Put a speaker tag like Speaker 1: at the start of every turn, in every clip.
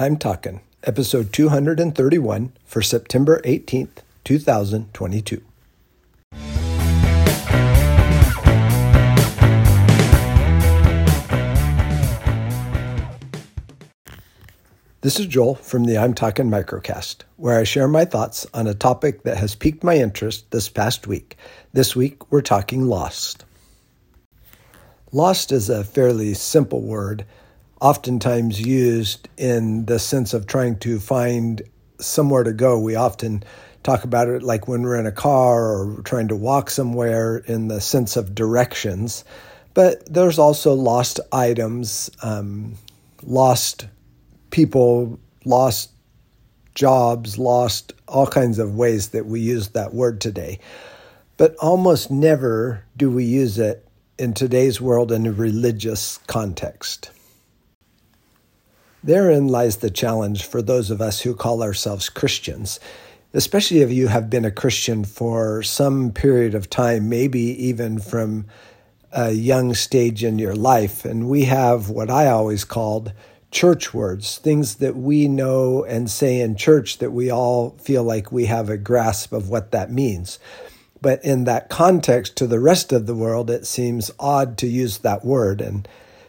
Speaker 1: I'm Talking, episode 231 for September 18th, 2022. This is Joel from the I'm Talking Microcast, where I share my thoughts on a topic that has piqued my interest this past week. This week, we're talking lost. Lost is a fairly simple word oftentimes used in the sense of trying to find somewhere to go. We often talk about it like when we're in a car or trying to walk somewhere in the sense of directions. But there's also lost items, um, lost people, lost jobs, lost all kinds of ways that we use that word today. But almost never do we use it in today's world in a religious context. Therein lies the challenge for those of us who call ourselves Christians, especially if you have been a Christian for some period of time, maybe even from a young stage in your life. And we have what I always called church words, things that we know and say in church that we all feel like we have a grasp of what that means. But in that context to the rest of the world, it seems odd to use that word. And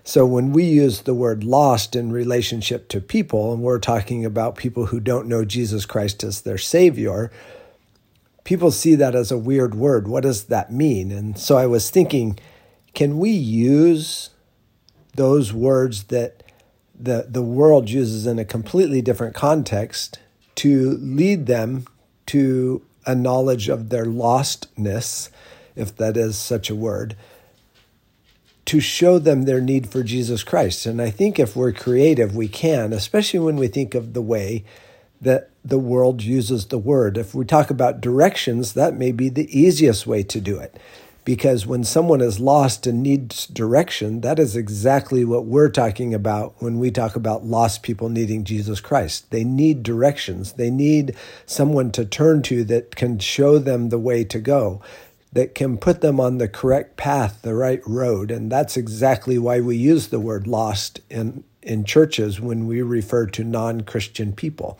Speaker 1: so when we use the word lost in relationship to people, and we're talking about people who don't know Jesus Christ as their Savior, people see that as a weird word. What does that mean? And so I was thinking, can we use those words that the, the world uses in a completely different context to lead them to a knowledge of their lostness, if that is such a word, to show them their need for Jesus Christ. And I think if we're creative, we can, especially when we think of the way that the world uses the word. If we talk about directions, that may be the easiest way to do it. Because when someone is lost and needs direction, that is exactly what we're talking about when we talk about lost people needing Jesus Christ. They need directions. They need someone to turn to that can show them the way to go that can put them on the correct path, the right road. And that's exactly why we use the word lost in, in churches when we refer to non Christian people.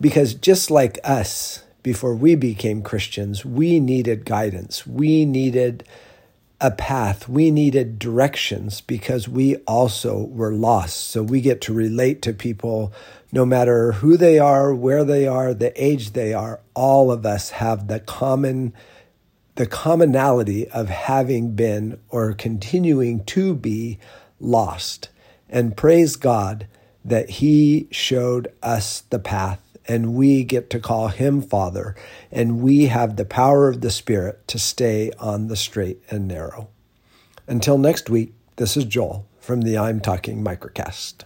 Speaker 1: Because just like us, before we became Christians, we needed guidance. We needed a path. We needed directions because we also were lost. So we get to relate to people no matter who they are, where they are, the age they are. All of us have the common the commonality of having been or continuing to be lost. And praise God that He showed us the path and we get to call Him Father, and we have the power of the Spirit to stay on the straight and narrow. Until next week, this is Joel from the I'm Talking Microcast.